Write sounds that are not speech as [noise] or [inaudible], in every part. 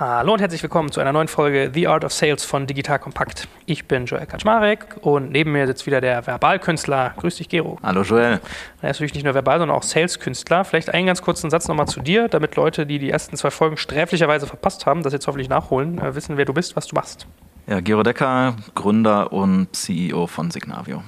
Hallo und herzlich willkommen zu einer neuen Folge The Art of Sales von Digital Kompakt. Ich bin Joel Kaczmarek und neben mir sitzt wieder der Verbalkünstler. Grüß dich, Gero. Hallo, Joel. Er ist natürlich nicht nur Verbal, sondern auch Saleskünstler. Vielleicht einen ganz kurzen Satz nochmal zu dir, damit Leute, die die ersten zwei Folgen sträflicherweise verpasst haben, das jetzt hoffentlich nachholen, äh, wissen, wer du bist, was du machst. Ja, Gero Decker, Gründer und CEO von Signavio.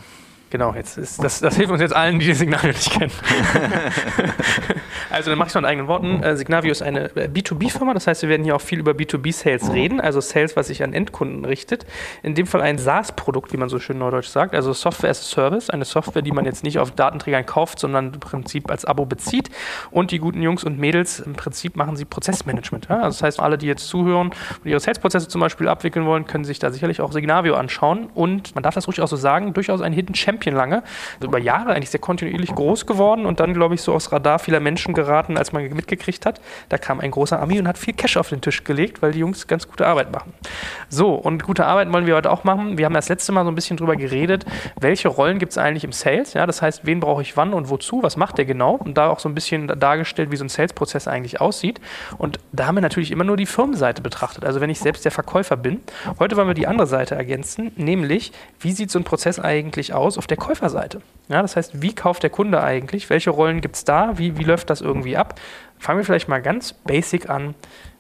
Genau, jetzt ist das, das hilft uns jetzt allen, die das Signavio nicht kennen. [laughs] also dann mache ich es mal in eigenen Worten. Äh, Signavio ist eine äh, B2B-Firma, das heißt, wir werden hier auch viel über B2B-Sales reden, also Sales, was sich an Endkunden richtet. In dem Fall ein SaaS-Produkt, wie man so schön neudeutsch sagt, also Software as a Service, eine Software, die man jetzt nicht auf Datenträgern kauft, sondern im Prinzip als Abo bezieht. Und die guten Jungs und Mädels, im Prinzip machen sie Prozessmanagement. Ja? Also das heißt, alle, die jetzt zuhören und ihre Sales-Prozesse zum Beispiel abwickeln wollen, können sich da sicherlich auch Signavio anschauen. Und man darf das ruhig auch so sagen, durchaus ein Hidden Champion Champion lange. Also über Jahre eigentlich sehr kontinuierlich groß geworden und dann, glaube ich, so aufs Radar vieler Menschen geraten, als man mitgekriegt hat. Da kam ein großer Army und hat viel Cash auf den Tisch gelegt, weil die Jungs ganz gute Arbeit machen. So, und gute Arbeit wollen wir heute auch machen. Wir haben das letzte Mal so ein bisschen drüber geredet, welche Rollen gibt es eigentlich im Sales? Ja, das heißt, wen brauche ich wann und wozu? Was macht der genau? Und da auch so ein bisschen dargestellt, wie so ein Sales-Prozess eigentlich aussieht. Und da haben wir natürlich immer nur die Firmenseite betrachtet. Also wenn ich selbst der Verkäufer bin. Heute wollen wir die andere Seite ergänzen, nämlich, wie sieht so ein Prozess eigentlich aus auf der Käuferseite. Ja, das heißt, wie kauft der Kunde eigentlich? Welche Rollen gibt es da? Wie, wie läuft das irgendwie ab? Fangen wir vielleicht mal ganz basic an.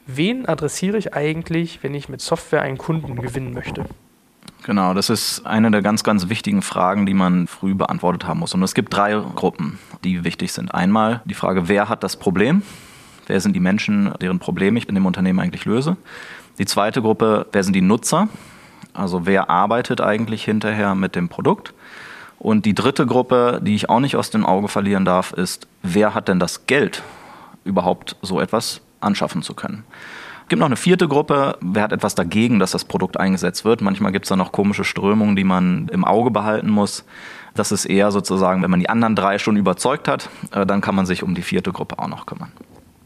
Wen adressiere ich eigentlich, wenn ich mit Software einen Kunden gewinnen möchte? Genau, das ist eine der ganz, ganz wichtigen Fragen, die man früh beantwortet haben muss. Und es gibt drei Gruppen, die wichtig sind. Einmal die Frage, wer hat das Problem? Wer sind die Menschen, deren Probleme ich in dem Unternehmen eigentlich löse? Die zweite Gruppe, wer sind die Nutzer? Also wer arbeitet eigentlich hinterher mit dem Produkt? Und die dritte Gruppe, die ich auch nicht aus dem Auge verlieren darf, ist, wer hat denn das Geld, überhaupt so etwas anschaffen zu können? Es gibt noch eine vierte Gruppe, wer hat etwas dagegen, dass das Produkt eingesetzt wird. Manchmal gibt es da noch komische Strömungen, die man im Auge behalten muss. Das ist eher sozusagen, wenn man die anderen drei schon überzeugt hat, äh, dann kann man sich um die vierte Gruppe auch noch kümmern.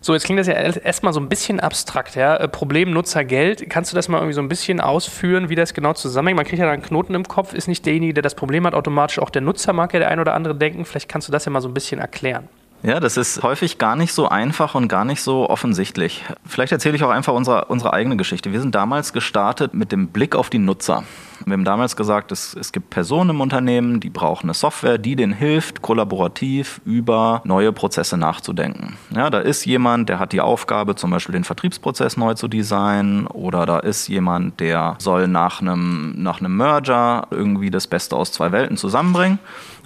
So, jetzt klingt das ja erstmal so ein bisschen abstrakt, ja. Äh, Problem, Nutzer, Geld. Kannst du das mal irgendwie so ein bisschen ausführen, wie das genau zusammenhängt? Man kriegt ja da einen Knoten im Kopf. Ist nicht derjenige, der das Problem hat, automatisch auch der Nutzer, mag ja der ein oder andere denken. Vielleicht kannst du das ja mal so ein bisschen erklären. Ja, das ist häufig gar nicht so einfach und gar nicht so offensichtlich. Vielleicht erzähle ich auch einfach unsere, unsere eigene Geschichte. Wir sind damals gestartet mit dem Blick auf die Nutzer. Wir haben damals gesagt, es, es gibt Personen im Unternehmen, die brauchen eine Software, die denen hilft, kollaborativ über neue Prozesse nachzudenken. Ja, da ist jemand, der hat die Aufgabe, zum Beispiel den Vertriebsprozess neu zu designen, oder da ist jemand, der soll nach einem, nach einem Merger irgendwie das Beste aus zwei Welten zusammenbringen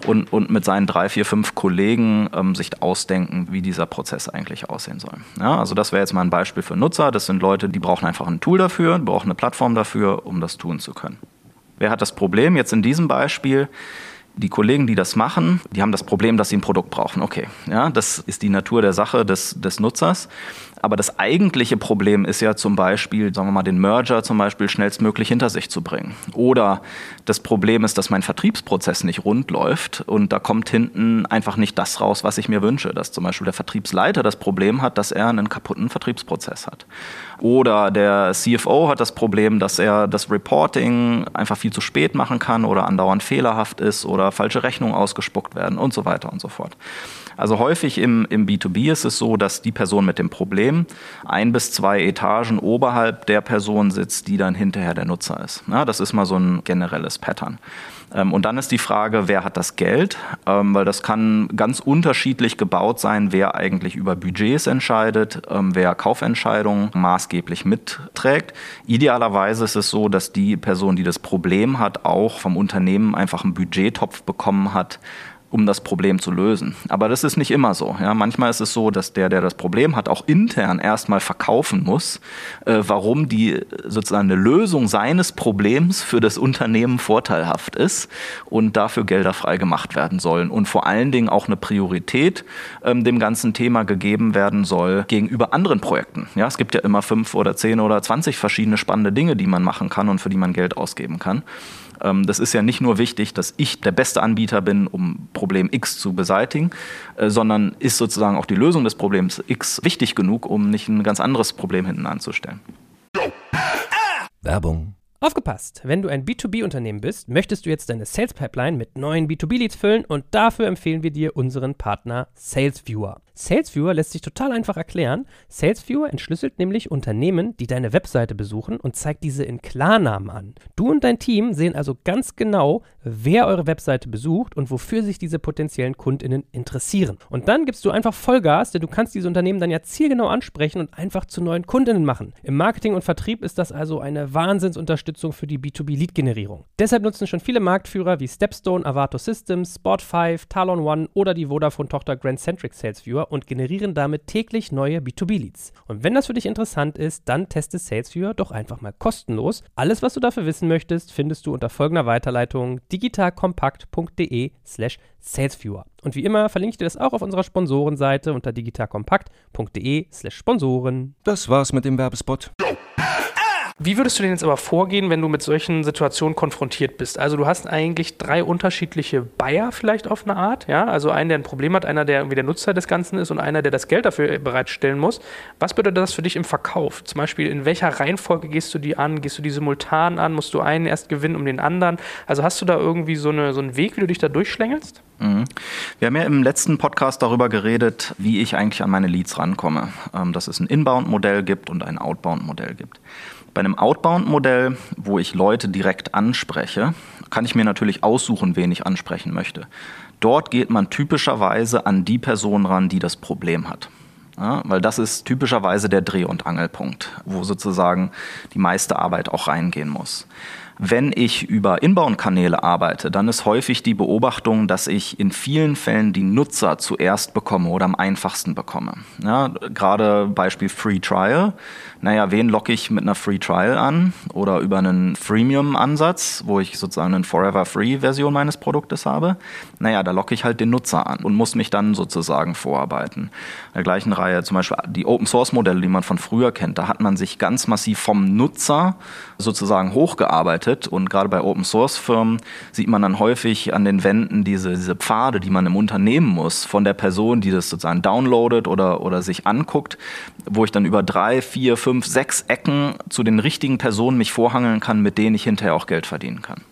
und, und mit seinen drei, vier, fünf Kollegen ähm, sich ausdenken, wie dieser Prozess eigentlich aussehen soll. Ja, also das wäre jetzt mal ein Beispiel für Nutzer. Das sind Leute, die brauchen einfach ein Tool dafür, brauchen eine Plattform dafür, um das tun zu können. Wer hat das Problem? Jetzt in diesem Beispiel, die Kollegen, die das machen, die haben das Problem, dass sie ein Produkt brauchen. Okay, ja, das ist die Natur der Sache des, des Nutzers. Aber das eigentliche Problem ist ja zum Beispiel, sagen wir mal, den Merger zum Beispiel schnellstmöglich hinter sich zu bringen. Oder das Problem ist, dass mein Vertriebsprozess nicht rund läuft und da kommt hinten einfach nicht das raus, was ich mir wünsche. Dass zum Beispiel der Vertriebsleiter das Problem hat, dass er einen kaputten Vertriebsprozess hat. Oder der CFO hat das Problem, dass er das Reporting einfach viel zu spät machen kann oder andauernd fehlerhaft ist oder falsche Rechnungen ausgespuckt werden und so weiter und so fort. Also häufig im, im B2B ist es so, dass die Person mit dem Problem ein bis zwei Etagen oberhalb der Person sitzt, die dann hinterher der Nutzer ist. Ja, das ist mal so ein generelles Pattern. Ähm, und dann ist die Frage, wer hat das Geld? Ähm, weil das kann ganz unterschiedlich gebaut sein, wer eigentlich über Budgets entscheidet, ähm, wer Kaufentscheidungen maßgeblich mitträgt. Idealerweise ist es so, dass die Person, die das Problem hat, auch vom Unternehmen einfach einen Budgettopf bekommen hat, um das Problem zu lösen. Aber das ist nicht immer so. Ja, manchmal ist es so, dass der, der das Problem hat, auch intern erstmal verkaufen muss, äh, warum die sozusagen eine Lösung seines Problems für das Unternehmen vorteilhaft ist und dafür Gelder frei gemacht werden sollen und vor allen Dingen auch eine Priorität ähm, dem ganzen Thema gegeben werden soll gegenüber anderen Projekten. Ja, es gibt ja immer fünf oder zehn oder zwanzig verschiedene spannende Dinge, die man machen kann und für die man Geld ausgeben kann. Ähm, das ist ja nicht nur wichtig, dass ich der beste Anbieter bin, um Problem X zu beseitigen, äh, sondern ist sozusagen auch die Lösung des Problems X wichtig genug, um nicht ein ganz anderes Problem hinten anzustellen. Werbung Aufgepasst! Wenn du ein B2B-Unternehmen bist, möchtest du jetzt deine Sales Pipeline mit neuen B2B-Leads füllen und dafür empfehlen wir dir unseren Partner SalesViewer. SalesViewer lässt sich total einfach erklären. SalesViewer entschlüsselt nämlich Unternehmen, die deine Webseite besuchen und zeigt diese in Klarnamen an. Du und dein Team sehen also ganz genau, wer eure Webseite besucht und wofür sich diese potenziellen KundInnen interessieren. Und dann gibst du einfach Vollgas, denn du kannst diese Unternehmen dann ja zielgenau ansprechen und einfach zu neuen KundInnen machen. Im Marketing und Vertrieb ist das also eine Wahnsinnsunterstützung für die B2B-Lead-Generierung. Deshalb nutzen schon viele Marktführer wie Stepstone, Avato Systems, Spot5, Talon One oder die Vodafone-Tochter Grand Centric SalesViewer und generieren damit täglich neue B2B-Leads. Und wenn das für dich interessant ist, dann teste SalesViewer doch einfach mal kostenlos. Alles, was du dafür wissen möchtest, findest du unter folgender Weiterleitung digitalkompakt.de slash salesviewer. Und wie immer verlinke ich dir das auch auf unserer Sponsorenseite unter digitalkompakt.de slash Sponsoren. Das war's mit dem Werbespot. Wie würdest du denn jetzt aber vorgehen, wenn du mit solchen Situationen konfrontiert bist? Also du hast eigentlich drei unterschiedliche Buyer vielleicht auf eine Art, ja? Also einen, der ein Problem hat, einer, der irgendwie der Nutzer des Ganzen ist und einer, der das Geld dafür bereitstellen muss. Was bedeutet das für dich im Verkauf? Zum Beispiel, in welcher Reihenfolge gehst du die an? Gehst du die simultan an? Musst du einen erst gewinnen um den anderen? Also hast du da irgendwie so, eine, so einen Weg, wie du dich da durchschlängelst? Mhm. Wir haben ja im letzten Podcast darüber geredet, wie ich eigentlich an meine Leads rankomme. Ähm, dass es ein Inbound-Modell gibt und ein Outbound-Modell gibt. Bei einem Outbound-Modell, wo ich Leute direkt anspreche, kann ich mir natürlich aussuchen, wen ich ansprechen möchte. Dort geht man typischerweise an die Person ran, die das Problem hat. Ja, weil das ist typischerweise der Dreh- und Angelpunkt, wo sozusagen die meiste Arbeit auch reingehen muss. Wenn ich über Inbound-Kanäle arbeite, dann ist häufig die Beobachtung, dass ich in vielen Fällen die Nutzer zuerst bekomme oder am einfachsten bekomme. Ja, gerade Beispiel Free Trial. Naja, wen locke ich mit einer Free Trial an oder über einen Freemium-Ansatz, wo ich sozusagen eine Forever Free-Version meines Produktes habe? Naja, da locke ich halt den Nutzer an und muss mich dann sozusagen vorarbeiten. In der gleichen Reihe zum Beispiel die Open-Source-Modelle, die man von früher kennt, da hat man sich ganz massiv vom Nutzer sozusagen hochgearbeitet und gerade bei Open Source Firmen sieht man dann häufig an den Wänden diese, diese Pfade, die man im Unternehmen muss, von der Person, die das sozusagen downloadet oder, oder sich anguckt, wo ich dann über drei, vier, fünf, sechs Ecken zu den richtigen Personen mich vorhangeln kann, mit denen ich hinterher auch Geld verdienen kann.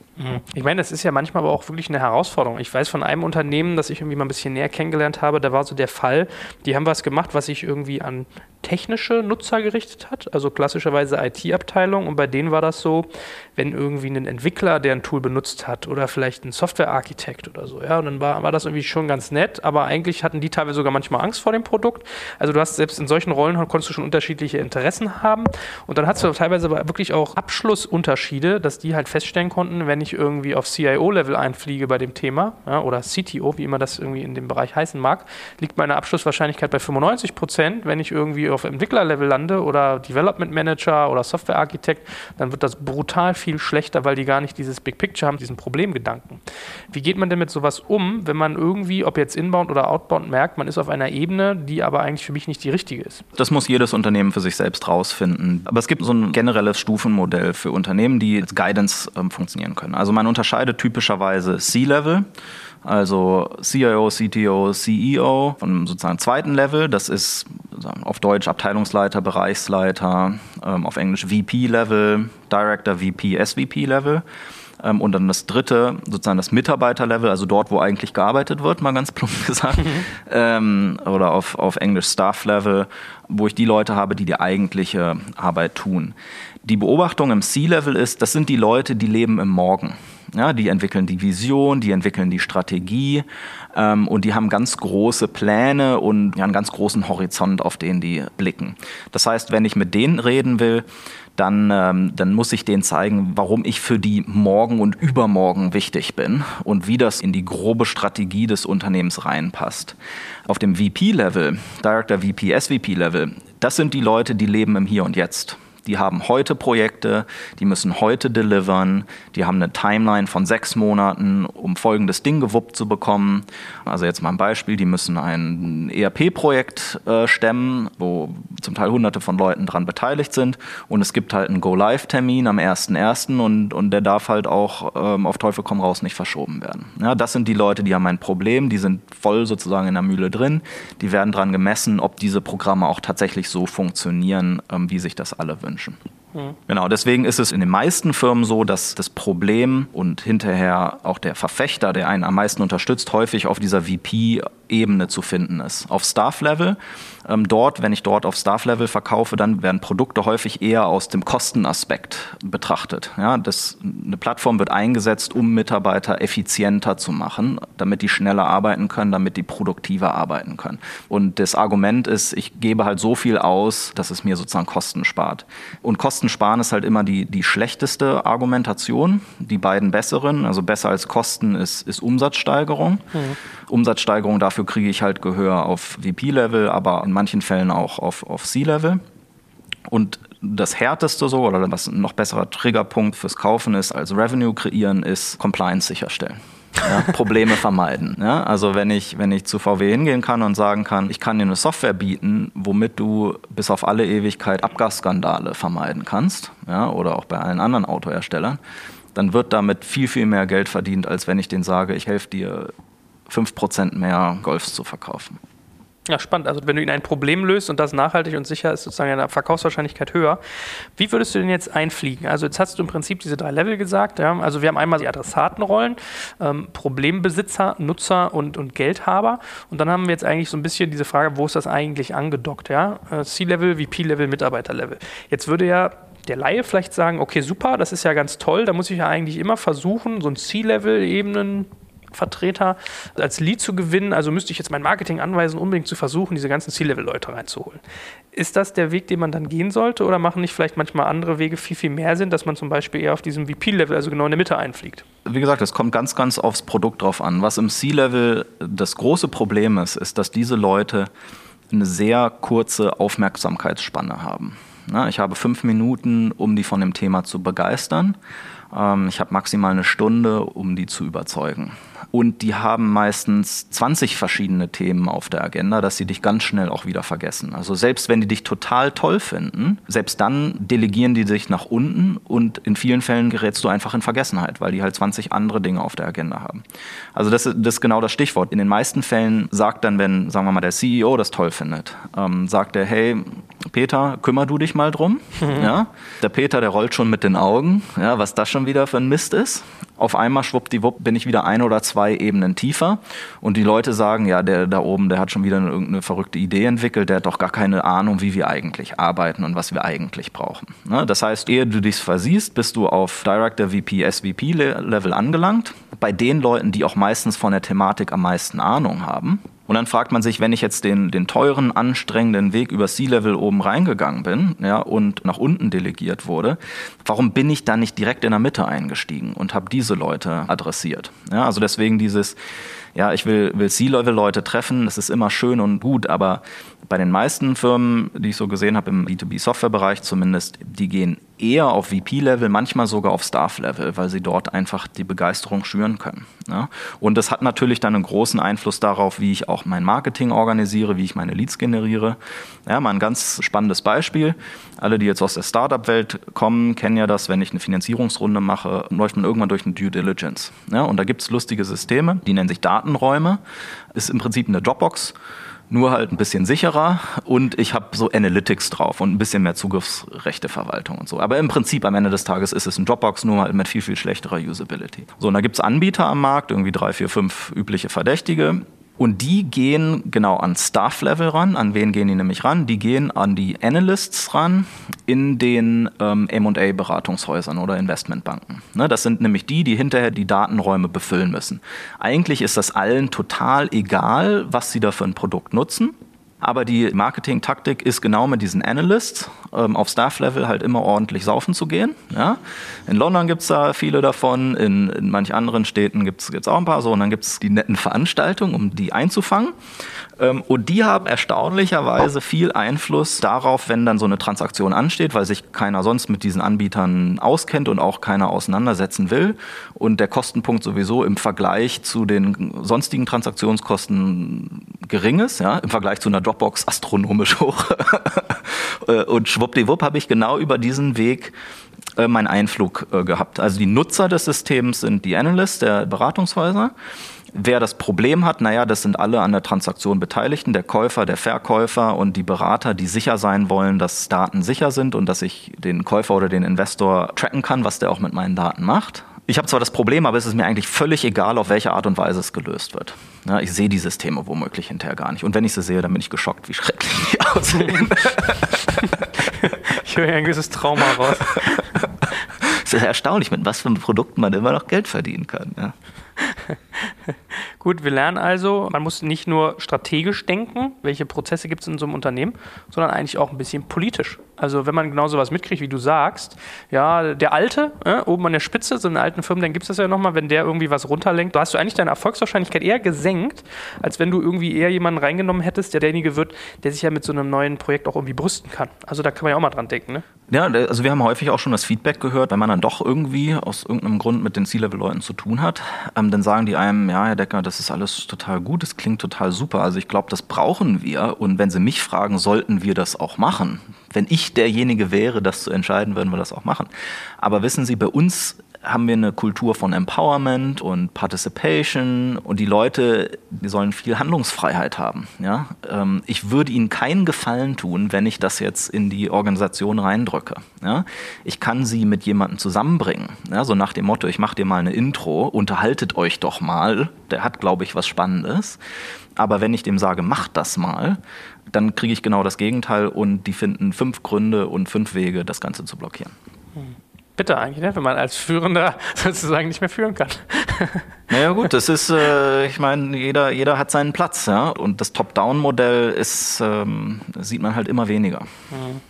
Ich meine, das ist ja manchmal aber auch wirklich eine Herausforderung. Ich weiß von einem Unternehmen, das ich irgendwie mal ein bisschen näher kennengelernt habe, da war so der Fall, die haben was gemacht, was sich irgendwie an technische Nutzer gerichtet hat, also klassischerweise IT-Abteilung. Und bei denen war das so, wenn irgendwie ein Entwickler, der ein Tool benutzt hat oder vielleicht ein Softwarearchitekt oder so, ja, und dann war, war das irgendwie schon ganz nett, aber eigentlich hatten die teilweise sogar manchmal Angst vor dem Produkt. Also du hast selbst in solchen Rollen konntest du schon unterschiedliche Interessen haben und dann hast du teilweise aber wirklich auch Abschlussunterschiede, dass die halt feststellen konnten, wenn ich ich irgendwie auf CIO-Level einfliege bei dem Thema ja, oder CTO, wie immer das irgendwie in dem Bereich heißen mag, liegt meine Abschlusswahrscheinlichkeit bei 95 Prozent. Wenn ich irgendwie auf Entwickler-Level lande oder Development Manager oder Software-Architekt, dann wird das brutal viel schlechter, weil die gar nicht dieses Big Picture haben, diesen Problemgedanken. Wie geht man denn mit sowas um, wenn man irgendwie, ob jetzt inbound oder outbound, merkt, man ist auf einer Ebene, die aber eigentlich für mich nicht die richtige ist? Das muss jedes Unternehmen für sich selbst rausfinden. Aber es gibt so ein generelles Stufenmodell für Unternehmen, die als Guidance ähm, funktionieren können. Also man unterscheidet typischerweise C-Level, also CIO, CTO, CEO von sozusagen zweiten Level. Das ist auf Deutsch Abteilungsleiter, Bereichsleiter, ähm, auf Englisch VP-Level, Director, VP, SVP-Level. Ähm, und dann das dritte, sozusagen das Mitarbeiterlevel, also dort, wo eigentlich gearbeitet wird, mal ganz plump [laughs] gesagt. Mhm. Ähm, oder auf, auf Englisch Staff-Level, wo ich die Leute habe, die die eigentliche Arbeit tun. Die Beobachtung im C-Level ist, das sind die Leute, die leben im Morgen. Ja, die entwickeln die Vision, die entwickeln die Strategie ähm, und die haben ganz große Pläne und ja, einen ganz großen Horizont, auf den die blicken. Das heißt, wenn ich mit denen reden will, dann, ähm, dann muss ich denen zeigen, warum ich für die morgen und übermorgen wichtig bin und wie das in die grobe Strategie des Unternehmens reinpasst. Auf dem VP-Level, Director VP, SVP-Level, das sind die Leute, die leben im Hier und Jetzt die haben heute Projekte, die müssen heute delivern, die haben eine Timeline von sechs Monaten, um folgendes Ding gewuppt zu bekommen. Also jetzt mal ein Beispiel, die müssen ein ERP-Projekt äh, stemmen, wo zum Teil hunderte von Leuten dran beteiligt sind und es gibt halt einen Go-Live-Termin am 1.1. Und, und der darf halt auch ähm, auf Teufel komm raus nicht verschoben werden. Ja, das sind die Leute, die haben ein Problem, die sind voll sozusagen in der Mühle drin, die werden dran gemessen, ob diese Programme auch tatsächlich so funktionieren, ähm, wie sich das alle wünschen. Mhm. Genau, deswegen ist es in den meisten Firmen so, dass das Problem und hinterher auch der Verfechter, der einen am meisten unterstützt, häufig auf dieser VP-Ebene zu finden ist. Auf Staff-Level ähm, dort, wenn ich dort auf Staff-Level verkaufe, dann werden Produkte häufig eher aus dem Kostenaspekt betrachtet. Ja, das, eine Plattform wird eingesetzt, um Mitarbeiter effizienter zu machen, damit die schneller arbeiten können, damit die produktiver arbeiten können. Und das Argument ist, ich gebe halt so viel aus, dass es mir sozusagen Kosten spart. Und Kosten sparen ist halt immer die, die schlechteste Argumentation. Die beiden besseren, also besser als Kosten, ist, ist Umsatzsteigerung. Mhm. Umsatzsteigerung, dafür kriege ich halt Gehör auf VP-Level, aber in manchen Fällen auch auf, auf C-Level. Und das härteste so oder was ein noch besserer Triggerpunkt fürs Kaufen ist als Revenue kreieren, ist Compliance sicherstellen. Ja, [laughs] Probleme vermeiden. Ja, also wenn ich, wenn ich zu VW hingehen kann und sagen kann, ich kann dir eine Software bieten, womit du bis auf alle Ewigkeit Abgasskandale vermeiden kannst, ja, oder auch bei allen anderen Autoherstellern, dann wird damit viel, viel mehr Geld verdient, als wenn ich denen sage, ich helfe dir 5% mehr Golfs zu verkaufen. Ja, spannend. Also wenn du ihnen ein Problem löst und das nachhaltig und sicher ist, sozusagen eine Verkaufswahrscheinlichkeit höher. Wie würdest du denn jetzt einfliegen? Also jetzt hast du im Prinzip diese drei Level gesagt. Ja? Also wir haben einmal die Adressatenrollen, ähm, Problembesitzer, Nutzer und, und Geldhaber. Und dann haben wir jetzt eigentlich so ein bisschen diese Frage, wo ist das eigentlich angedockt? Ja? Äh, C-Level, VP-Level, Mitarbeiter-Level. Jetzt würde ja der Laie vielleicht sagen, okay, super, das ist ja ganz toll, da muss ich ja eigentlich immer versuchen, so ein C-Level-Ebenen Vertreter als Lead zu gewinnen. Also müsste ich jetzt mein Marketing anweisen, unbedingt zu versuchen, diese ganzen C-Level-Leute reinzuholen. Ist das der Weg, den man dann gehen sollte oder machen nicht vielleicht manchmal andere Wege viel, viel mehr Sinn, dass man zum Beispiel eher auf diesem VP-Level, also genau in der Mitte einfliegt? Wie gesagt, es kommt ganz, ganz aufs Produkt drauf an. Was im C-Level das große Problem ist, ist, dass diese Leute eine sehr kurze Aufmerksamkeitsspanne haben. Ich habe fünf Minuten, um die von dem Thema zu begeistern. Ähm, ich habe maximal eine Stunde, um die zu überzeugen. Und die haben meistens 20 verschiedene Themen auf der Agenda, dass sie dich ganz schnell auch wieder vergessen. Also selbst wenn die dich total toll finden, selbst dann delegieren die sich nach unten und in vielen Fällen gerätst du einfach in Vergessenheit, weil die halt 20 andere Dinge auf der Agenda haben. Also das, das ist genau das Stichwort. In den meisten Fällen sagt dann, wenn, sagen wir mal, der CEO das toll findet, ähm, sagt er, hey, Peter, kümmer du dich mal drum. Mhm. Ja? Der Peter, der rollt schon mit den Augen, ja, was das schon wieder für ein Mist ist. Auf einmal schwuppdiwupp bin ich wieder ein oder zwei Ebenen tiefer und die Leute sagen, ja, der da oben, der hat schon wieder eine, irgendeine verrückte Idee entwickelt, der hat doch gar keine Ahnung, wie wir eigentlich arbeiten und was wir eigentlich brauchen. Ne? Das heißt, ehe du dich versiehst, bist du auf Director VP, SVP Level angelangt. Bei den Leuten, die auch meistens von der Thematik am meisten Ahnung haben, und dann fragt man sich, wenn ich jetzt den, den teuren, anstrengenden Weg über Sea-Level oben reingegangen bin ja, und nach unten delegiert wurde, warum bin ich dann nicht direkt in der Mitte eingestiegen und habe diese Leute adressiert? Ja, also deswegen dieses, ja, ich will, will C-Level-Leute treffen, das ist immer schön und gut, aber bei den meisten Firmen, die ich so gesehen habe im B2B-Software-Bereich zumindest, die gehen eher auf VP-Level, manchmal sogar auf Staff-Level, weil sie dort einfach die Begeisterung schüren können. Ja? Und das hat natürlich dann einen großen Einfluss darauf, wie ich auch mein Marketing organisiere, wie ich meine Leads generiere. Ja, mal ein ganz spannendes Beispiel. Alle, die jetzt aus der Startup-Welt kommen, kennen ja das, wenn ich eine Finanzierungsrunde mache, läuft man irgendwann durch eine Due Diligence. Ja? Und da gibt es lustige Systeme, die nennen sich Datenräume. Ist im Prinzip eine Dropbox nur halt ein bisschen sicherer und ich habe so Analytics drauf und ein bisschen mehr Zugriffsrechteverwaltung und so. Aber im Prinzip am Ende des Tages ist es ein Dropbox, nur halt mit viel, viel schlechterer Usability. So, und da gibt's Anbieter am Markt, irgendwie drei, vier, fünf übliche Verdächtige. Und die gehen genau an Staff-Level ran. An wen gehen die nämlich ran? Die gehen an die Analysts ran in den ähm, M&A-Beratungshäusern oder Investmentbanken. Ne, das sind nämlich die, die hinterher die Datenräume befüllen müssen. Eigentlich ist das allen total egal, was sie da für ein Produkt nutzen. Aber die Marketing-Taktik ist genau mit diesen Analysts ähm, auf Staff-Level halt immer ordentlich saufen zu gehen. Ja? In London gibt es da viele davon, in, in manch anderen Städten gibt es auch ein paar so und dann gibt es die netten Veranstaltungen, um die einzufangen. Ähm, und die haben erstaunlicherweise viel Einfluss darauf, wenn dann so eine Transaktion ansteht, weil sich keiner sonst mit diesen Anbietern auskennt und auch keiner auseinandersetzen will. Und der Kostenpunkt sowieso im Vergleich zu den sonstigen Transaktionskosten gering ist, ja, im Vergleich zu einer Dropbox astronomisch hoch. [laughs] Äh, und schwuppdiwupp habe ich genau über diesen Weg äh, meinen Einflug äh, gehabt. Also die Nutzer des Systems sind die Analysts der Beratungshäuser. Wer das Problem hat, naja, das sind alle an der Transaktion Beteiligten, der Käufer, der Verkäufer und die Berater, die sicher sein wollen, dass Daten sicher sind und dass ich den Käufer oder den Investor tracken kann, was der auch mit meinen Daten macht. Ich habe zwar das Problem, aber es ist mir eigentlich völlig egal, auf welche Art und Weise es gelöst wird. Ja, ich sehe die Systeme womöglich hinterher gar nicht. Und wenn ich sie sehe, dann bin ich geschockt, wie schrecklich die [laughs] aussehen. ich höre ein gewisses Trauma raus. Es ist erstaunlich, mit was für Produkten man immer noch Geld verdienen kann. Ja. [laughs] Gut, wir lernen also, man muss nicht nur strategisch denken, welche Prozesse gibt es in so einem Unternehmen, sondern eigentlich auch ein bisschen politisch. Also wenn man genau sowas mitkriegt, wie du sagst, ja, der Alte, äh, oben an der Spitze, so in alten Firmen, dann gibt es das ja nochmal, wenn der irgendwie was runterlenkt, da hast du eigentlich deine Erfolgswahrscheinlichkeit eher gesenkt, als wenn du irgendwie eher jemanden reingenommen hättest, der derjenige wird, der sich ja mit so einem neuen Projekt auch irgendwie brüsten kann. Also da kann man ja auch mal dran denken, ne? Ja, also wir haben häufig auch schon das Feedback gehört, wenn man dann doch irgendwie aus irgendeinem Grund mit den C-Level-Leuten zu tun hat, ähm, dann sagen die einem, ja, Herr Decker, das ist alles total gut, das klingt total super. Also ich glaube, das brauchen wir. Und wenn Sie mich fragen, sollten wir das auch machen? Wenn ich derjenige wäre, das zu entscheiden, würden wir das auch machen. Aber wissen Sie, bei uns haben wir eine Kultur von Empowerment und Participation und die Leute, die sollen viel Handlungsfreiheit haben. Ja? Ähm, ich würde ihnen keinen Gefallen tun, wenn ich das jetzt in die Organisation reindrücke. Ja? Ich kann sie mit jemandem zusammenbringen. Ja? So nach dem Motto, ich mache dir mal eine Intro, unterhaltet euch doch mal. Der hat, glaube ich, was Spannendes. Aber wenn ich dem sage, macht das mal, dann kriege ich genau das Gegenteil und die finden fünf Gründe und fünf Wege, das Ganze zu blockieren. Hm bitter eigentlich, ne? wenn man als Führender [laughs] sozusagen nicht mehr führen kann. [laughs] Naja gut, das ist, äh, ich meine, jeder, jeder hat seinen Platz, ja. Und das Top-Down-Modell ist, ähm, sieht man halt immer weniger. Mhm.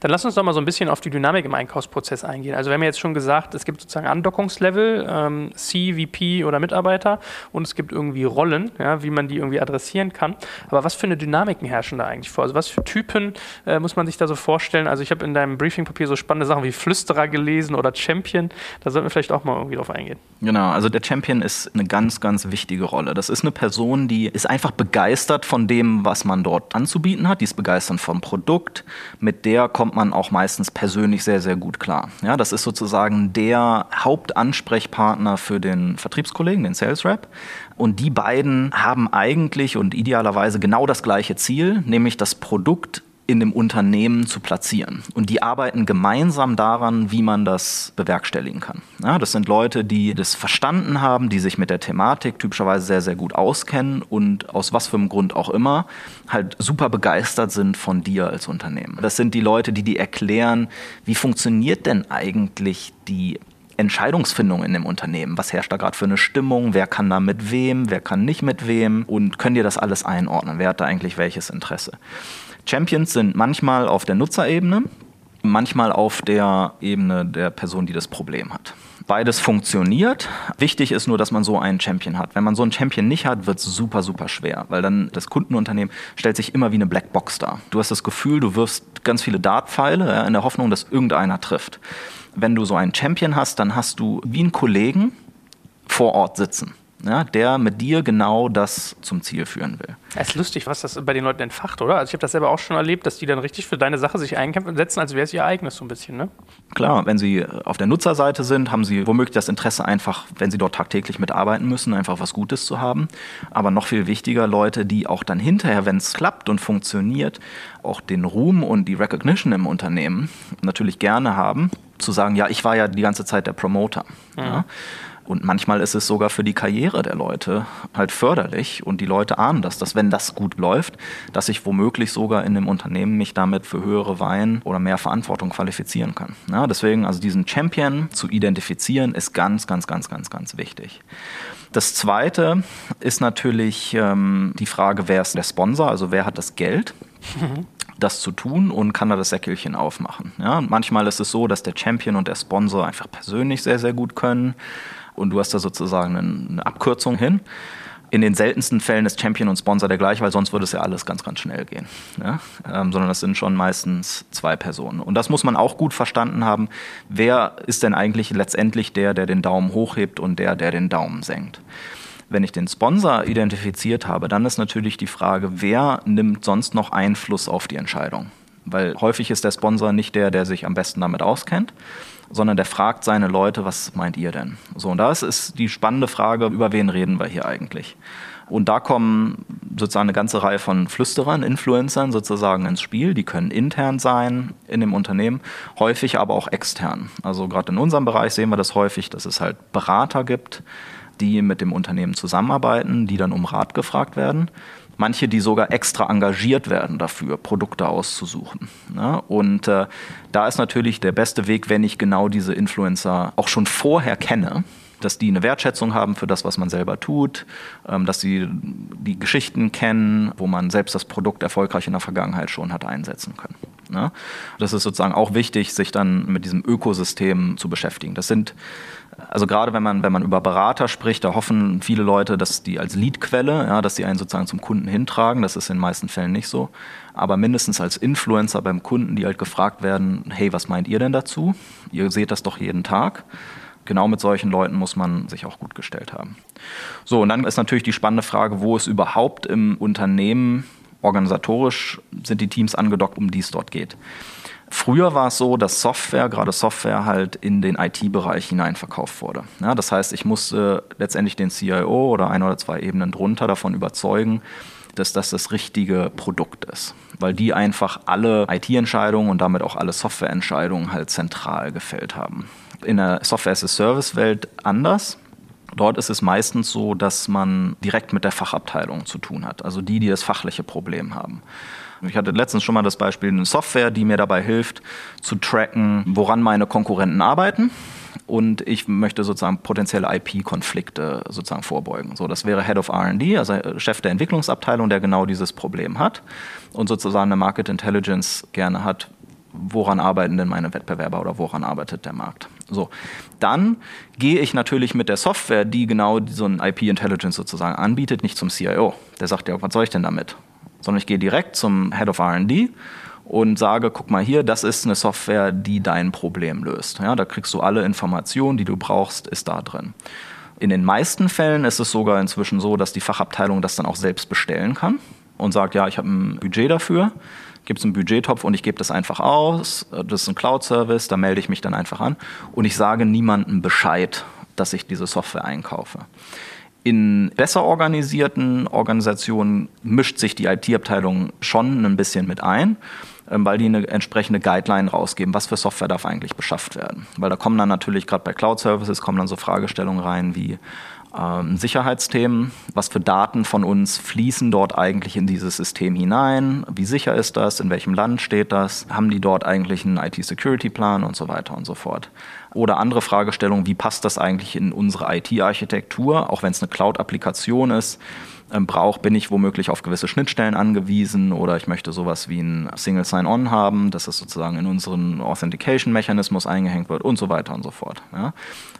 Dann lass uns doch mal so ein bisschen auf die Dynamik im Einkaufsprozess eingehen. Also wir haben ja jetzt schon gesagt, es gibt sozusagen Andockungslevel, ähm, C, VP oder Mitarbeiter und es gibt irgendwie Rollen, ja, wie man die irgendwie adressieren kann. Aber was für eine Dynamiken herrschen da eigentlich vor? Also was für Typen äh, muss man sich da so vorstellen? Also ich habe in deinem Briefingpapier so spannende Sachen wie Flüsterer gelesen oder Champion. Da sollten wir vielleicht auch mal irgendwie drauf eingehen. Genau, also der Champion ist eine ganz, ganz wichtige Rolle. Das ist eine Person, die ist einfach begeistert von dem, was man dort anzubieten hat. Die ist begeistert vom Produkt. Mit der kommt man auch meistens persönlich sehr, sehr gut klar. Ja, das ist sozusagen der Hauptansprechpartner für den Vertriebskollegen, den Sales Rep. Und die beiden haben eigentlich und idealerweise genau das gleiche Ziel, nämlich das Produkt in dem Unternehmen zu platzieren. Und die arbeiten gemeinsam daran, wie man das bewerkstelligen kann. Ja, das sind Leute, die das verstanden haben, die sich mit der Thematik typischerweise sehr, sehr gut auskennen und aus was für einem Grund auch immer halt super begeistert sind von dir als Unternehmen. Das sind die Leute, die die erklären, wie funktioniert denn eigentlich die Entscheidungsfindung in dem Unternehmen. Was herrscht da gerade für eine Stimmung? Wer kann da mit wem? Wer kann nicht mit wem? Und können dir das alles einordnen? Wer hat da eigentlich welches Interesse? Champions sind manchmal auf der Nutzerebene, manchmal auf der Ebene der Person, die das Problem hat. Beides funktioniert. Wichtig ist nur, dass man so einen Champion hat. Wenn man so einen Champion nicht hat, wird es super, super schwer, weil dann das Kundenunternehmen stellt sich immer wie eine Blackbox dar. Du hast das Gefühl, du wirfst ganz viele Dartpfeile ja, in der Hoffnung, dass irgendeiner trifft. Wenn du so einen Champion hast, dann hast du wie einen Kollegen vor Ort sitzen ja, der mit dir genau das zum Ziel führen will. Es ist lustig, was das bei den Leuten entfacht, oder? Also ich habe das selber auch schon erlebt, dass die dann richtig für deine Sache sich einkämpfen und setzen, als wäre es ihr eigenes so ein bisschen, ne? Klar, wenn sie auf der Nutzerseite sind, haben sie womöglich das Interesse einfach, wenn sie dort tagtäglich mitarbeiten müssen, einfach was Gutes zu haben. Aber noch viel wichtiger, Leute, die auch dann hinterher, wenn es klappt und funktioniert, auch den Ruhm und die Recognition im Unternehmen natürlich gerne haben, zu sagen, ja, ich war ja die ganze Zeit der Promoter. Mhm. Ja? Und manchmal ist es sogar für die Karriere der Leute halt förderlich und die Leute ahnen das, dass wenn das gut läuft, dass ich womöglich sogar in dem Unternehmen mich damit für höhere Weihen oder mehr Verantwortung qualifizieren kann. Ja, deswegen also diesen Champion zu identifizieren ist ganz, ganz, ganz, ganz, ganz wichtig. Das zweite ist natürlich ähm, die Frage, wer ist der Sponsor, also wer hat das Geld? Mhm das zu tun und kann da das Säckelchen aufmachen. Ja, manchmal ist es so, dass der Champion und der Sponsor einfach persönlich sehr, sehr gut können und du hast da sozusagen eine Abkürzung hin. In den seltensten Fällen ist Champion und Sponsor der gleiche, weil sonst würde es ja alles ganz, ganz schnell gehen. Ja? Ähm, sondern das sind schon meistens zwei Personen. Und das muss man auch gut verstanden haben. Wer ist denn eigentlich letztendlich der, der den Daumen hochhebt und der, der den Daumen senkt? Wenn ich den Sponsor identifiziert habe, dann ist natürlich die Frage, wer nimmt sonst noch Einfluss auf die Entscheidung? Weil häufig ist der Sponsor nicht der, der sich am besten damit auskennt, sondern der fragt seine Leute, was meint ihr denn? So, und das ist die spannende Frage, über wen reden wir hier eigentlich? Und da kommen sozusagen eine ganze Reihe von Flüsterern, Influencern sozusagen ins Spiel. Die können intern sein in dem Unternehmen, häufig aber auch extern. Also gerade in unserem Bereich sehen wir das häufig, dass es halt Berater gibt, die mit dem Unternehmen zusammenarbeiten, die dann um Rat gefragt werden manche, die sogar extra engagiert werden dafür, Produkte auszusuchen. Ja, und äh, da ist natürlich der beste Weg, wenn ich genau diese Influencer auch schon vorher kenne, dass die eine Wertschätzung haben für das, was man selber tut, ähm, dass sie die Geschichten kennen, wo man selbst das Produkt erfolgreich in der Vergangenheit schon hat einsetzen können. Ja, das ist sozusagen auch wichtig, sich dann mit diesem Ökosystem zu beschäftigen. Das sind also gerade wenn man, wenn man über Berater spricht, da hoffen viele Leute, dass die als Leadquelle, ja, dass sie einen sozusagen zum Kunden hintragen. Das ist in den meisten Fällen nicht so. Aber mindestens als Influencer beim Kunden, die halt gefragt werden, hey, was meint ihr denn dazu? Ihr seht das doch jeden Tag. Genau mit solchen Leuten muss man sich auch gut gestellt haben. So, und dann ist natürlich die spannende Frage, wo es überhaupt im Unternehmen organisatorisch sind die Teams angedockt, um die es dort geht. Früher war es so, dass Software, gerade Software, halt in den IT-Bereich hinein verkauft wurde. Ja, das heißt, ich musste letztendlich den CIO oder ein oder zwei Ebenen drunter davon überzeugen, dass das das richtige Produkt ist. Weil die einfach alle IT-Entscheidungen und damit auch alle Software-Entscheidungen halt zentral gefällt haben. In der Software-as-a-Service-Welt anders. Dort ist es meistens so, dass man direkt mit der Fachabteilung zu tun hat, also die, die das fachliche Problem haben. Ich hatte letztens schon mal das Beispiel eine Software, die mir dabei hilft, zu tracken, woran meine Konkurrenten arbeiten. Und ich möchte sozusagen potenzielle IP-Konflikte sozusagen vorbeugen. So, das wäre Head of R&D, also Chef der Entwicklungsabteilung, der genau dieses Problem hat und sozusagen eine Market Intelligence gerne hat. Woran arbeiten denn meine Wettbewerber oder woran arbeitet der Markt? So, dann gehe ich natürlich mit der Software, die genau so ein IP-Intelligence sozusagen anbietet, nicht zum CIO. Der sagt ja, was soll ich denn damit? Sondern ich gehe direkt zum Head of RD und sage, guck mal hier, das ist eine Software, die dein Problem löst. Ja, da kriegst du alle Informationen, die du brauchst, ist da drin. In den meisten Fällen ist es sogar inzwischen so, dass die Fachabteilung das dann auch selbst bestellen kann und sagt, ja, ich habe ein Budget dafür, gibt es einen Budgettopf und ich gebe das einfach aus. Das ist ein Cloud-Service, da melde ich mich dann einfach an und ich sage niemandem Bescheid, dass ich diese Software einkaufe. In besser organisierten Organisationen mischt sich die IT-Abteilung schon ein bisschen mit ein, ähm, weil die eine entsprechende Guideline rausgeben, was für Software darf eigentlich beschafft werden. Weil da kommen dann natürlich gerade bei Cloud Services kommen dann so Fragestellungen rein wie ähm, Sicherheitsthemen. Was für Daten von uns fließen dort eigentlich in dieses System hinein? Wie sicher ist das? In welchem Land steht das? Haben die dort eigentlich einen IT-Security-Plan und so weiter und so fort? Oder andere Fragestellungen, wie passt das eigentlich in unsere IT-Architektur, auch wenn es eine Cloud-Applikation ist? Ähm, brauche, bin ich womöglich auf gewisse Schnittstellen angewiesen oder ich möchte sowas wie ein Single Sign-On haben, dass es sozusagen in unseren Authentication-Mechanismus eingehängt wird und so weiter und so fort. Ja.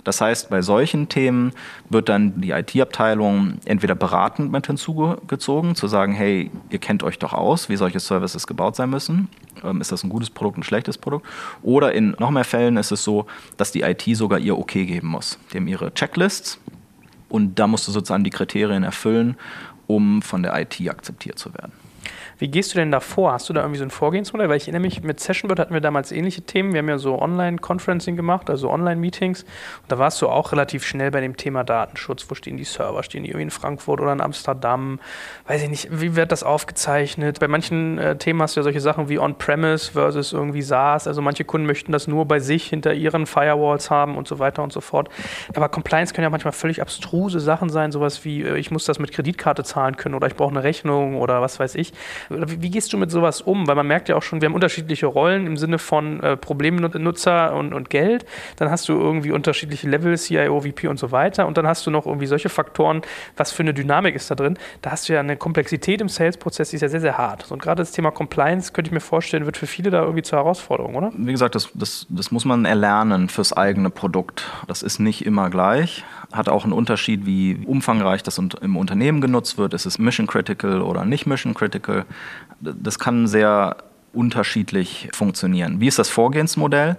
Das heißt, bei solchen Themen wird dann die IT-Abteilung entweder beratend mit hinzugezogen, zu sagen, hey, ihr kennt euch doch aus, wie solche Services gebaut sein müssen. Ähm, ist das ein gutes Produkt, ein schlechtes Produkt? Oder in noch mehr Fällen ist es so, dass die IT sogar ihr Okay geben muss. Haben ihre Checklists, und da musst du sozusagen die Kriterien erfüllen, um von der IT akzeptiert zu werden. Wie gehst du denn da vor? Hast du da irgendwie so ein Vorgehensmodell? Weil ich erinnere mich, mit Sessionbird hatten wir damals ähnliche Themen. Wir haben ja so Online-Conferencing gemacht, also Online-Meetings. Und da warst du auch relativ schnell bei dem Thema Datenschutz. Wo stehen die Server? Stehen die irgendwie in Frankfurt oder in Amsterdam? Weiß ich nicht, wie wird das aufgezeichnet? Bei manchen äh, Themen hast du ja solche Sachen wie On-Premise versus irgendwie SaaS. Also manche Kunden möchten das nur bei sich hinter ihren Firewalls haben und so weiter und so fort. Aber Compliance können ja manchmal völlig abstruse Sachen sein, sowas wie, äh, ich muss das mit Kreditkarte zahlen können oder ich brauche eine Rechnung oder was weiß ich. Wie, gehst du mit sowas um? Weil man merkt ja auch schon, wir haben unterschiedliche Rollen im Sinne von äh, Problemnutzer und, und Geld. Dann hast du irgendwie unterschiedliche Level, CIO, VP und so weiter. Und dann hast du noch irgendwie solche Faktoren, was für eine Dynamik ist da drin. Da hast du ja eine Komplexität im Sales-Prozess, die ist ja sehr, sehr hart. Und gerade das Thema Compliance, könnte ich mir vorstellen, wird für viele da irgendwie zur Herausforderung, oder? Wie gesagt, das, das, das muss man erlernen fürs eigene Produkt. Das ist nicht immer gleich hat auch einen Unterschied, wie umfangreich das im Unternehmen genutzt wird. Ist es mission critical oder nicht mission critical? Das kann sehr unterschiedlich funktionieren. Wie ist das Vorgehensmodell?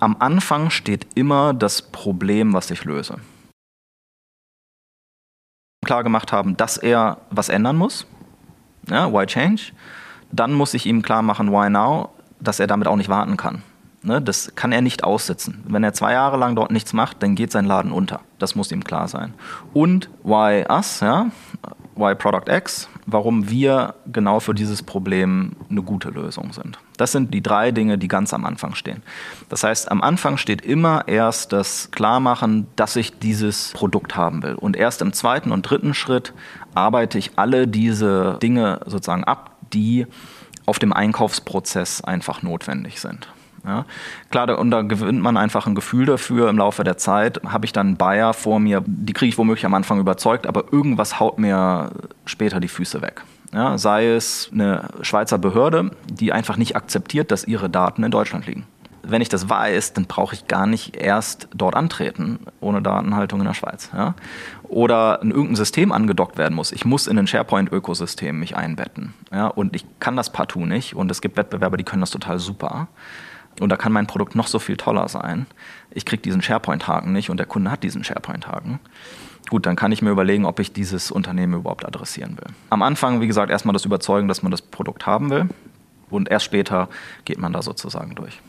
Am Anfang steht immer das Problem, was ich löse. Klar gemacht haben, dass er was ändern muss. Ja, why change? Dann muss ich ihm klar machen, why now? dass er damit auch nicht warten kann. Ne, das kann er nicht aussitzen. Wenn er zwei Jahre lang dort nichts macht, dann geht sein Laden unter. Das muss ihm klar sein. Und why us, ja? Why Product X? Warum wir genau für dieses Problem eine gute Lösung sind. Das sind die drei Dinge, die ganz am Anfang stehen. Das heißt, am Anfang steht immer erst das Klarmachen, dass ich dieses Produkt haben will. Und erst im zweiten und dritten Schritt arbeite ich alle diese Dinge sozusagen ab, die auf dem Einkaufsprozess einfach notwendig sind. Ja. Klar, und da gewinnt man einfach ein Gefühl dafür im Laufe der Zeit. Habe ich dann einen Bayer vor mir, die kriege ich womöglich am Anfang überzeugt, aber irgendwas haut mir später die Füße weg. Ja, sei es eine Schweizer Behörde, die einfach nicht akzeptiert, dass ihre Daten in Deutschland liegen. Wenn ich das weiß, dann brauche ich gar nicht erst dort antreten, ohne Datenhaltung in der Schweiz. Ja? Oder in irgendein System angedockt werden muss. Ich muss in ein SharePoint-Ökosystem mich einbetten. Ja? Und ich kann das partout nicht. Und es gibt Wettbewerber, die können das total super. Und da kann mein Produkt noch so viel toller sein. Ich kriege diesen SharePoint-Haken nicht und der Kunde hat diesen SharePoint-Haken. Gut, dann kann ich mir überlegen, ob ich dieses Unternehmen überhaupt adressieren will. Am Anfang, wie gesagt, erstmal das Überzeugen, dass man das Produkt haben will. Und erst später geht man da sozusagen durch.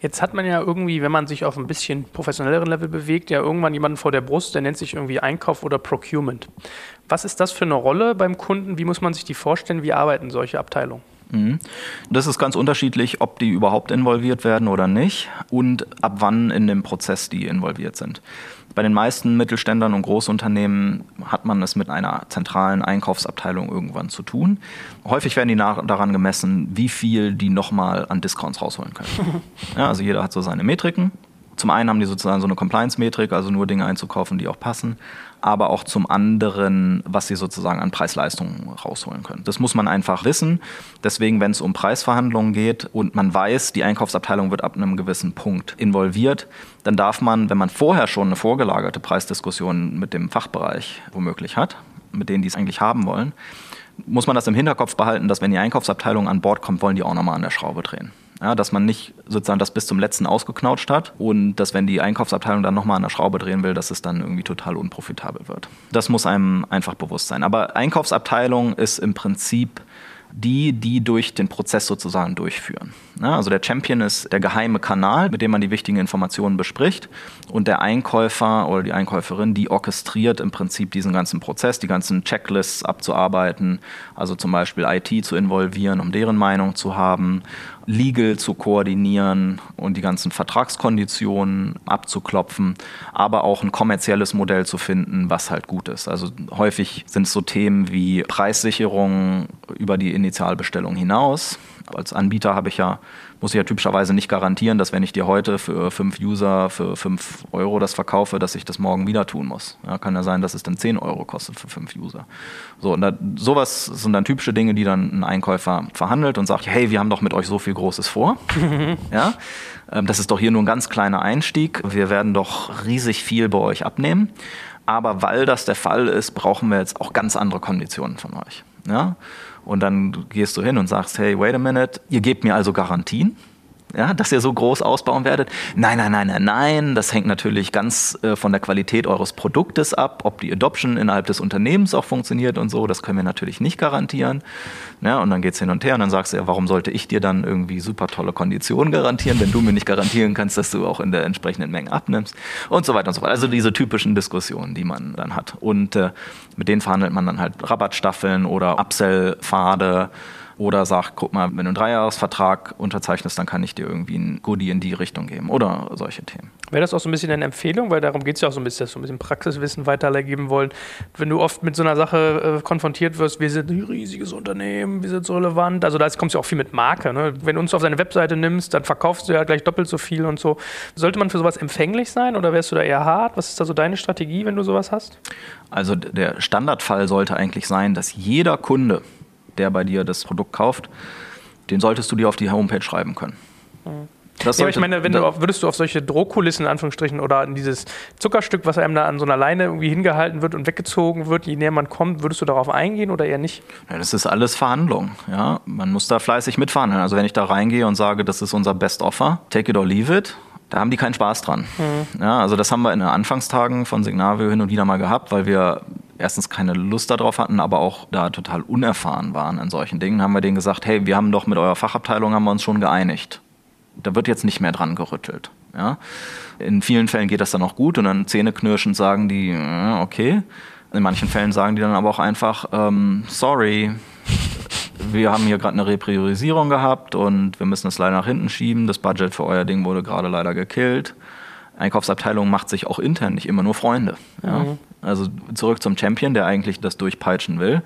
Jetzt hat man ja irgendwie, wenn man sich auf ein bisschen professionelleren Level bewegt, ja irgendwann jemanden vor der Brust, der nennt sich irgendwie Einkauf oder Procurement. Was ist das für eine Rolle beim Kunden? Wie muss man sich die vorstellen? Wie arbeiten solche Abteilungen? Mhm. Das ist ganz unterschiedlich, ob die überhaupt involviert werden oder nicht und ab wann in dem Prozess die involviert sind. Bei den meisten Mittelständlern und Großunternehmen hat man es mit einer zentralen Einkaufsabteilung irgendwann zu tun. Häufig werden die daran gemessen, wie viel die nochmal an Discounts rausholen können. [laughs] Ja, also jeder hat so seine Metriken. Zum einen haben die sozusagen so eine Compliance-Metrik, also nur Dinge einzukaufen, die auch passen aber auch zum anderen, was sie sozusagen an Preisleistungen rausholen können. Das muss man einfach wissen. Deswegen, wenn es um Preisverhandlungen geht und man weiß, die Einkaufsabteilung wird ab einem gewissen Punkt involviert, dann darf man, wenn man vorher schon eine vorgelagerte Preisdiskussion mit dem Fachbereich womöglich hat, mit denen die es eigentlich haben wollen, muss man das im Hinterkopf behalten, dass wenn die Einkaufsabteilung an Bord kommt, wollen die auch nochmal an der Schraube drehen. Ja, dass man nicht sozusagen das bis zum letzten ausgeknautscht hat und dass, wenn die Einkaufsabteilung dann nochmal an der Schraube drehen will, dass es dann irgendwie total unprofitabel wird. Das muss einem einfach bewusst sein. Aber Einkaufsabteilung ist im Prinzip die, die durch den Prozess sozusagen durchführen. Ja, also der Champion ist der geheime Kanal, mit dem man die wichtigen Informationen bespricht und der Einkäufer oder die Einkäuferin, die orchestriert im Prinzip diesen ganzen Prozess, die ganzen Checklists abzuarbeiten, also zum Beispiel IT zu involvieren, um deren Meinung zu haben Legal zu koordinieren und die ganzen Vertragskonditionen abzuklopfen, aber auch ein kommerzielles Modell zu finden, was halt gut ist. Also häufig sind es so Themen wie Preissicherung über die Initialbestellung hinaus. Als Anbieter habe ich ja muss ich ja typischerweise nicht garantieren, dass wenn ich dir heute für fünf User für fünf Euro das verkaufe, dass ich das morgen wieder tun muss. Ja, kann ja sein, dass es dann zehn Euro kostet für fünf User. So, und da, sowas sind dann typische Dinge, die dann ein Einkäufer verhandelt und sagt, hey, wir haben doch mit euch so viel Großes vor. [laughs] ja, ähm, das ist doch hier nur ein ganz kleiner Einstieg. Wir werden doch riesig viel bei euch abnehmen. Aber weil das der Fall ist, brauchen wir jetzt auch ganz andere Konditionen von euch. Ja? Und dann gehst du hin und sagst, hey, wait a minute, ihr gebt mir also Garantien ja, dass ihr so groß ausbauen werdet. Nein, nein, nein, nein, nein. Das hängt natürlich ganz äh, von der Qualität eures Produktes ab, ob die Adoption innerhalb des Unternehmens auch funktioniert und so. Das können wir natürlich nicht garantieren. Ja, und dann geht's hin und her und dann sagst du, ja, warum sollte ich dir dann irgendwie super tolle Konditionen garantieren, wenn du mir nicht garantieren kannst, dass du auch in der entsprechenden Menge abnimmst und so weiter und so weiter. Also diese typischen Diskussionen, die man dann hat. Und äh, mit denen verhandelt man dann halt Rabattstaffeln oder Upsell-Pfade oder sagt, guck mal, wenn du einen Dreijahresvertrag unterzeichnest, dann kann ich dir irgendwie ein Goodie in die Richtung geben oder solche Themen. Wäre das auch so ein bisschen eine Empfehlung, weil darum geht es ja auch so ein bisschen, dass wir so ein bisschen Praxiswissen weitergeben wollen. Wenn du oft mit so einer Sache äh, konfrontiert wirst, wir sind ein riesiges Unternehmen, wir sind so relevant, also da kommst du auch viel mit Marke. Ne? Wenn du uns auf deine Webseite nimmst, dann verkaufst du ja gleich doppelt so viel und so. Sollte man für sowas empfänglich sein oder wärst du da eher hart? Was ist da so deine Strategie, wenn du sowas hast? Also der Standardfall sollte eigentlich sein, dass jeder Kunde, der bei dir das Produkt kauft, den solltest du dir auf die Homepage schreiben können. Mhm. Das ja, ich meine, wenn du auf, würdest du auf solche Drohkulissen in Anführungsstrichen oder in dieses Zuckerstück, was einem da an so einer Leine irgendwie hingehalten wird und weggezogen wird, je näher man kommt, würdest du darauf eingehen oder eher nicht? Ja, das ist alles Verhandlung. Ja, man muss da fleißig mitverhandeln. Also wenn ich da reingehe und sage, das ist unser Best Offer, take it or leave it, da haben die keinen Spaß dran. Mhm. Ja, also das haben wir in den Anfangstagen von Signavio hin und wieder mal gehabt, weil wir erstens keine Lust darauf hatten, aber auch da total unerfahren waren an solchen Dingen, haben wir denen gesagt, hey, wir haben doch mit eurer Fachabteilung haben wir uns schon geeinigt. Da wird jetzt nicht mehr dran gerüttelt. Ja? In vielen Fällen geht das dann auch gut und dann zähneknirschend sagen die, äh, okay. In manchen Fällen sagen die dann aber auch einfach, ähm, sorry, wir haben hier gerade eine Repriorisierung gehabt und wir müssen es leider nach hinten schieben. Das Budget für euer Ding wurde gerade leider gekillt. Einkaufsabteilung macht sich auch intern nicht immer nur Freunde. Ja? Mhm. Also zurück zum Champion, der eigentlich das durchpeitschen will.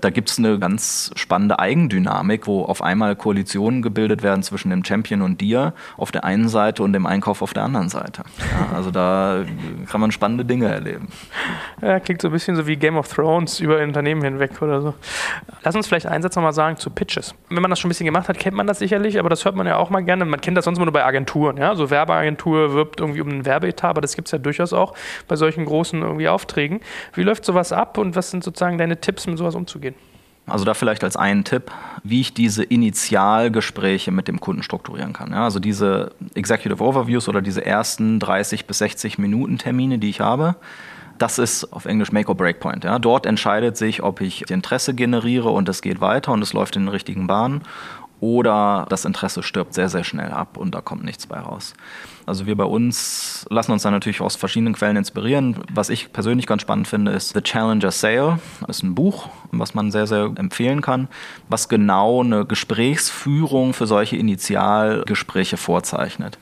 Da gibt es eine ganz spannende Eigendynamik, wo auf einmal Koalitionen gebildet werden zwischen dem Champion und dir auf der einen Seite und dem Einkauf auf der anderen Seite. Ja, also da kann man spannende Dinge erleben. Ja, klingt so ein bisschen so wie Game of Thrones über Unternehmen hinweg oder so. Lass uns vielleicht einen Satz nochmal sagen zu Pitches. Wenn man das schon ein bisschen gemacht hat, kennt man das sicherlich, aber das hört man ja auch mal gerne. Man kennt das sonst immer nur bei Agenturen. Ja? So Werbeagentur wirbt irgendwie um einen Werbeetat, aber das gibt es ja durchaus auch bei solchen großen irgendwie Aufträgen. Wie läuft sowas ab und was sind sozusagen deine Tipps, mit sowas umzugehen? Also da vielleicht als einen Tipp, wie ich diese Initialgespräche mit dem Kunden strukturieren kann. Ja, also diese Executive Overviews oder diese ersten 30 bis 60 Minuten Termine, die ich habe, das ist auf Englisch Make or Break Point. Ja. Dort entscheidet sich, ob ich Interesse generiere und es geht weiter und es läuft in den richtigen Bahnen oder das Interesse stirbt sehr, sehr schnell ab und da kommt nichts bei raus. Also wir bei uns lassen uns da natürlich aus verschiedenen Quellen inspirieren. Was ich persönlich ganz spannend finde, ist The Challenger Sale. Das ist ein Buch, was man sehr, sehr empfehlen kann, was genau eine Gesprächsführung für solche Initialgespräche vorzeichnet.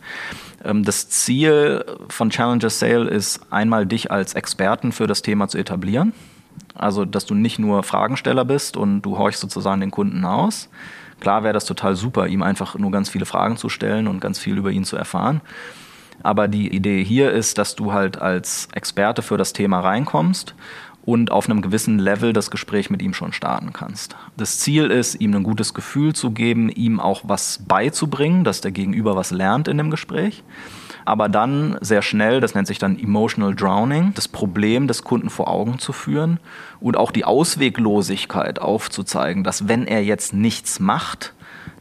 Ähm, das Ziel von Challenger Sale ist einmal dich als Experten für das Thema zu etablieren. Also, dass du nicht nur Fragensteller bist und du horchst sozusagen den Kunden aus, Klar wäre das total super, ihm einfach nur ganz viele Fragen zu stellen und ganz viel über ihn zu erfahren. Aber die Idee hier ist, dass du halt als Experte für das Thema reinkommst und auf einem gewissen Level das Gespräch mit ihm schon starten kannst. Das Ziel ist, ihm ein gutes Gefühl zu geben, ihm auch was beizubringen, dass der Gegenüber was lernt in dem Gespräch aber dann sehr schnell, das nennt sich dann Emotional Drowning, das Problem des Kunden vor Augen zu führen und auch die Ausweglosigkeit aufzuzeigen, dass wenn er jetzt nichts macht,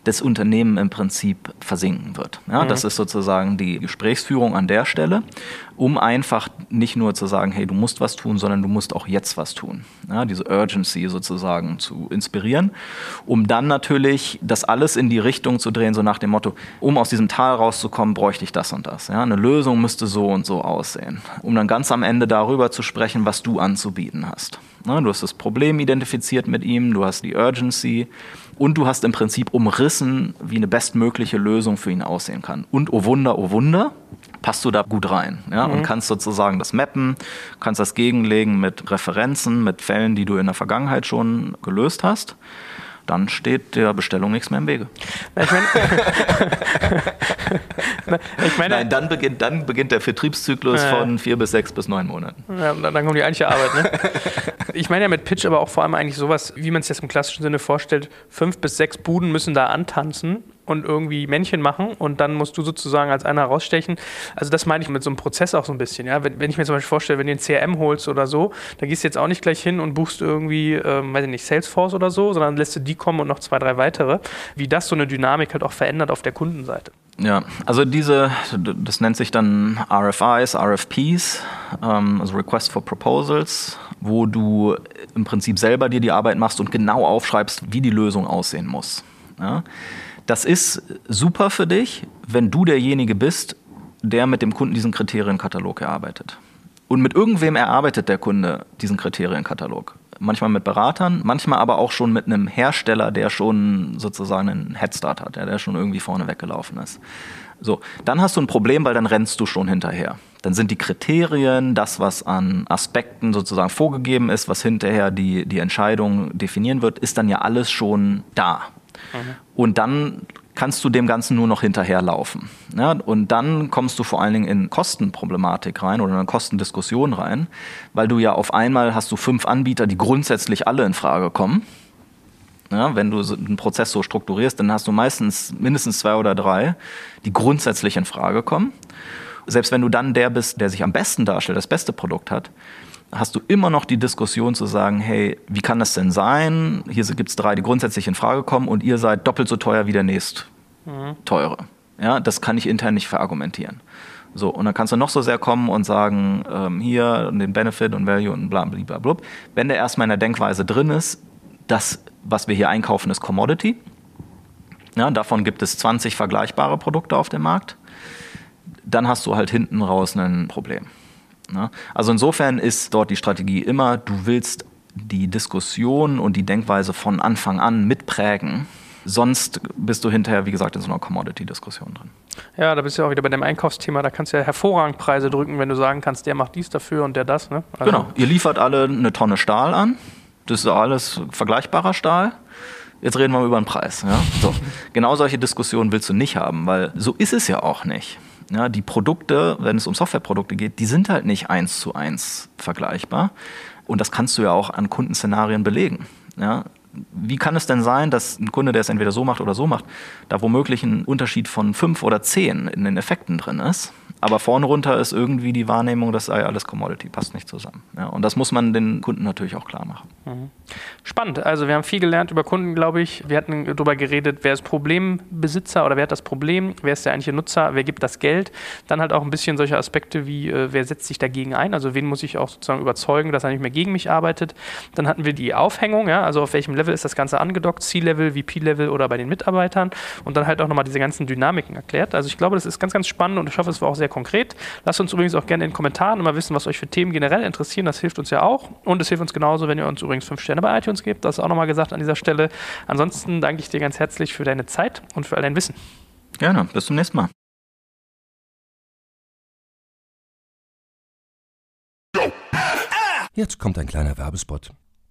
das Unternehmen im Prinzip versinken wird. Ja, mhm. Das ist sozusagen die Gesprächsführung an der Stelle, um einfach nicht nur zu sagen, hey, du musst was tun, sondern du musst auch jetzt was tun. Ja, diese Urgency sozusagen zu inspirieren, um dann natürlich das alles in die Richtung zu drehen, so nach dem Motto, um aus diesem Tal rauszukommen, bräuchte ich das und das. Ja, eine Lösung müsste so und so aussehen, um dann ganz am Ende darüber zu sprechen, was du anzubieten hast. Ja, du hast das Problem identifiziert mit ihm, du hast die Urgency, und du hast im Prinzip umrissen, wie eine bestmögliche Lösung für ihn aussehen kann. Und oh Wunder, oh Wunder, passt du da gut rein. Ja? Mhm. Und kannst sozusagen das mappen, kannst das gegenlegen mit Referenzen, mit Fällen, die du in der Vergangenheit schon gelöst hast dann steht der Bestellung nichts mehr im Wege. Ich meine, [laughs] ich meine Nein, dann beginnt, dann beginnt der Vertriebszyklus ja. von vier bis sechs bis neun Monaten. Ja, dann kommt die eigentliche Arbeit. Ne? [laughs] ich meine ja mit Pitch aber auch vor allem eigentlich sowas, wie man es jetzt im klassischen Sinne vorstellt, fünf bis sechs Buden müssen da antanzen und irgendwie Männchen machen und dann musst du sozusagen als einer rausstechen. Also das meine ich mit so einem Prozess auch so ein bisschen. Ja? Wenn, wenn ich mir zum Beispiel vorstelle, wenn du den CRM holst oder so, da gehst du jetzt auch nicht gleich hin und buchst irgendwie, ähm, weiß ich nicht, Salesforce oder so, sondern lässt du die kommen und noch zwei, drei weitere. Wie das so eine Dynamik halt auch verändert auf der Kundenseite. Ja, also diese, das nennt sich dann RFIs, RFPs, ähm, also Request for Proposals, wo du im Prinzip selber dir die Arbeit machst und genau aufschreibst, wie die Lösung aussehen muss. Ja? Das ist super für dich, wenn du derjenige bist, der mit dem Kunden diesen Kriterienkatalog erarbeitet. Und mit irgendwem erarbeitet der Kunde diesen Kriterienkatalog. Manchmal mit Beratern, manchmal aber auch schon mit einem Hersteller, der schon sozusagen einen Headstart hat, der schon irgendwie vorne weggelaufen ist. So, dann hast du ein Problem, weil dann rennst du schon hinterher. Dann sind die Kriterien, das, was an Aspekten sozusagen vorgegeben ist, was hinterher die, die Entscheidung definieren wird, ist dann ja alles schon da. Mhm. Und dann kannst du dem Ganzen nur noch hinterherlaufen. Ja, und dann kommst du vor allen Dingen in Kostenproblematik rein oder in eine Kostendiskussion rein, weil du ja auf einmal hast du fünf Anbieter, die grundsätzlich alle in Frage kommen. Ja, wenn du einen Prozess so strukturierst, dann hast du meistens mindestens zwei oder drei, die grundsätzlich in Frage kommen. Selbst wenn du dann der bist, der sich am besten darstellt, das beste Produkt hat, hast du immer noch die Diskussion zu sagen, hey, wie kann das denn sein? Hier gibt es drei, die grundsätzlich in Frage kommen und ihr seid doppelt so teuer wie der nächst mhm. teure. Ja, das kann ich intern nicht verargumentieren. So, und dann kannst du noch so sehr kommen und sagen, ähm, hier den Benefit und Value und bla bla bla. Wenn der erstmal in der Denkweise drin ist, das, was wir hier einkaufen, ist Commodity. Ja, davon gibt es 20 vergleichbare Produkte auf dem Markt. Dann hast du halt hinten raus ein Problem. Ja, also insofern ist dort die Strategie immer, du willst die Diskussion und die Denkweise von Anfang an mitprägen Sonst bist du hinterher, wie gesagt, in so einer Commodity-Diskussion drin. Ja, da bist du ja auch wieder bei dem Einkaufsthema. Da kannst du ja hervorragend Preise drücken, wenn du sagen kannst, der macht dies dafür und der das. Ne? Also genau. Ihr liefert alle eine Tonne Stahl an. Das ist alles vergleichbarer Stahl. Jetzt reden wir mal über den Preis. Ja? So. genau solche Diskussionen willst du nicht haben, weil so ist es ja auch nicht. Ja, die Produkte, wenn es um Softwareprodukte geht, die sind halt nicht eins zu eins vergleichbar. Und das kannst du ja auch an Kundenszenarien belegen. Ja, wie kann es denn sein, dass ein Kunde, der es entweder so macht oder so macht, da womöglich ein Unterschied von fünf oder zehn in den Effekten drin ist? Aber vorne runter ist irgendwie die Wahrnehmung, das sei alles Commodity, passt nicht zusammen. Ja, und das muss man den Kunden natürlich auch klar machen. Mhm. Spannend. Also wir haben viel gelernt über Kunden, glaube ich. Wir hatten darüber geredet, wer ist Problembesitzer oder wer hat das Problem, wer ist der eigentliche Nutzer, wer gibt das Geld. Dann halt auch ein bisschen solche Aspekte wie, äh, wer setzt sich dagegen ein, also wen muss ich auch sozusagen überzeugen, dass er nicht mehr gegen mich arbeitet. Dann hatten wir die Aufhängung, ja, also auf welchem Level ist das Ganze angedockt, C-Level, VP-Level oder bei den Mitarbeitern. Und dann halt auch nochmal diese ganzen Dynamiken erklärt. Also ich glaube, das ist ganz, ganz spannend und ich hoffe, es war auch sehr konkret. Lasst uns übrigens auch gerne in den Kommentaren immer wissen, was euch für Themen generell interessieren. Das hilft uns ja auch. Und es hilft uns genauso, wenn ihr uns übrigens fünf Sterne bei iTunes gebt. Das ist auch nochmal gesagt an dieser Stelle. Ansonsten danke ich dir ganz herzlich für deine Zeit und für all dein Wissen. Gerne. Bis zum nächsten Mal. Jetzt kommt ein kleiner Werbespot.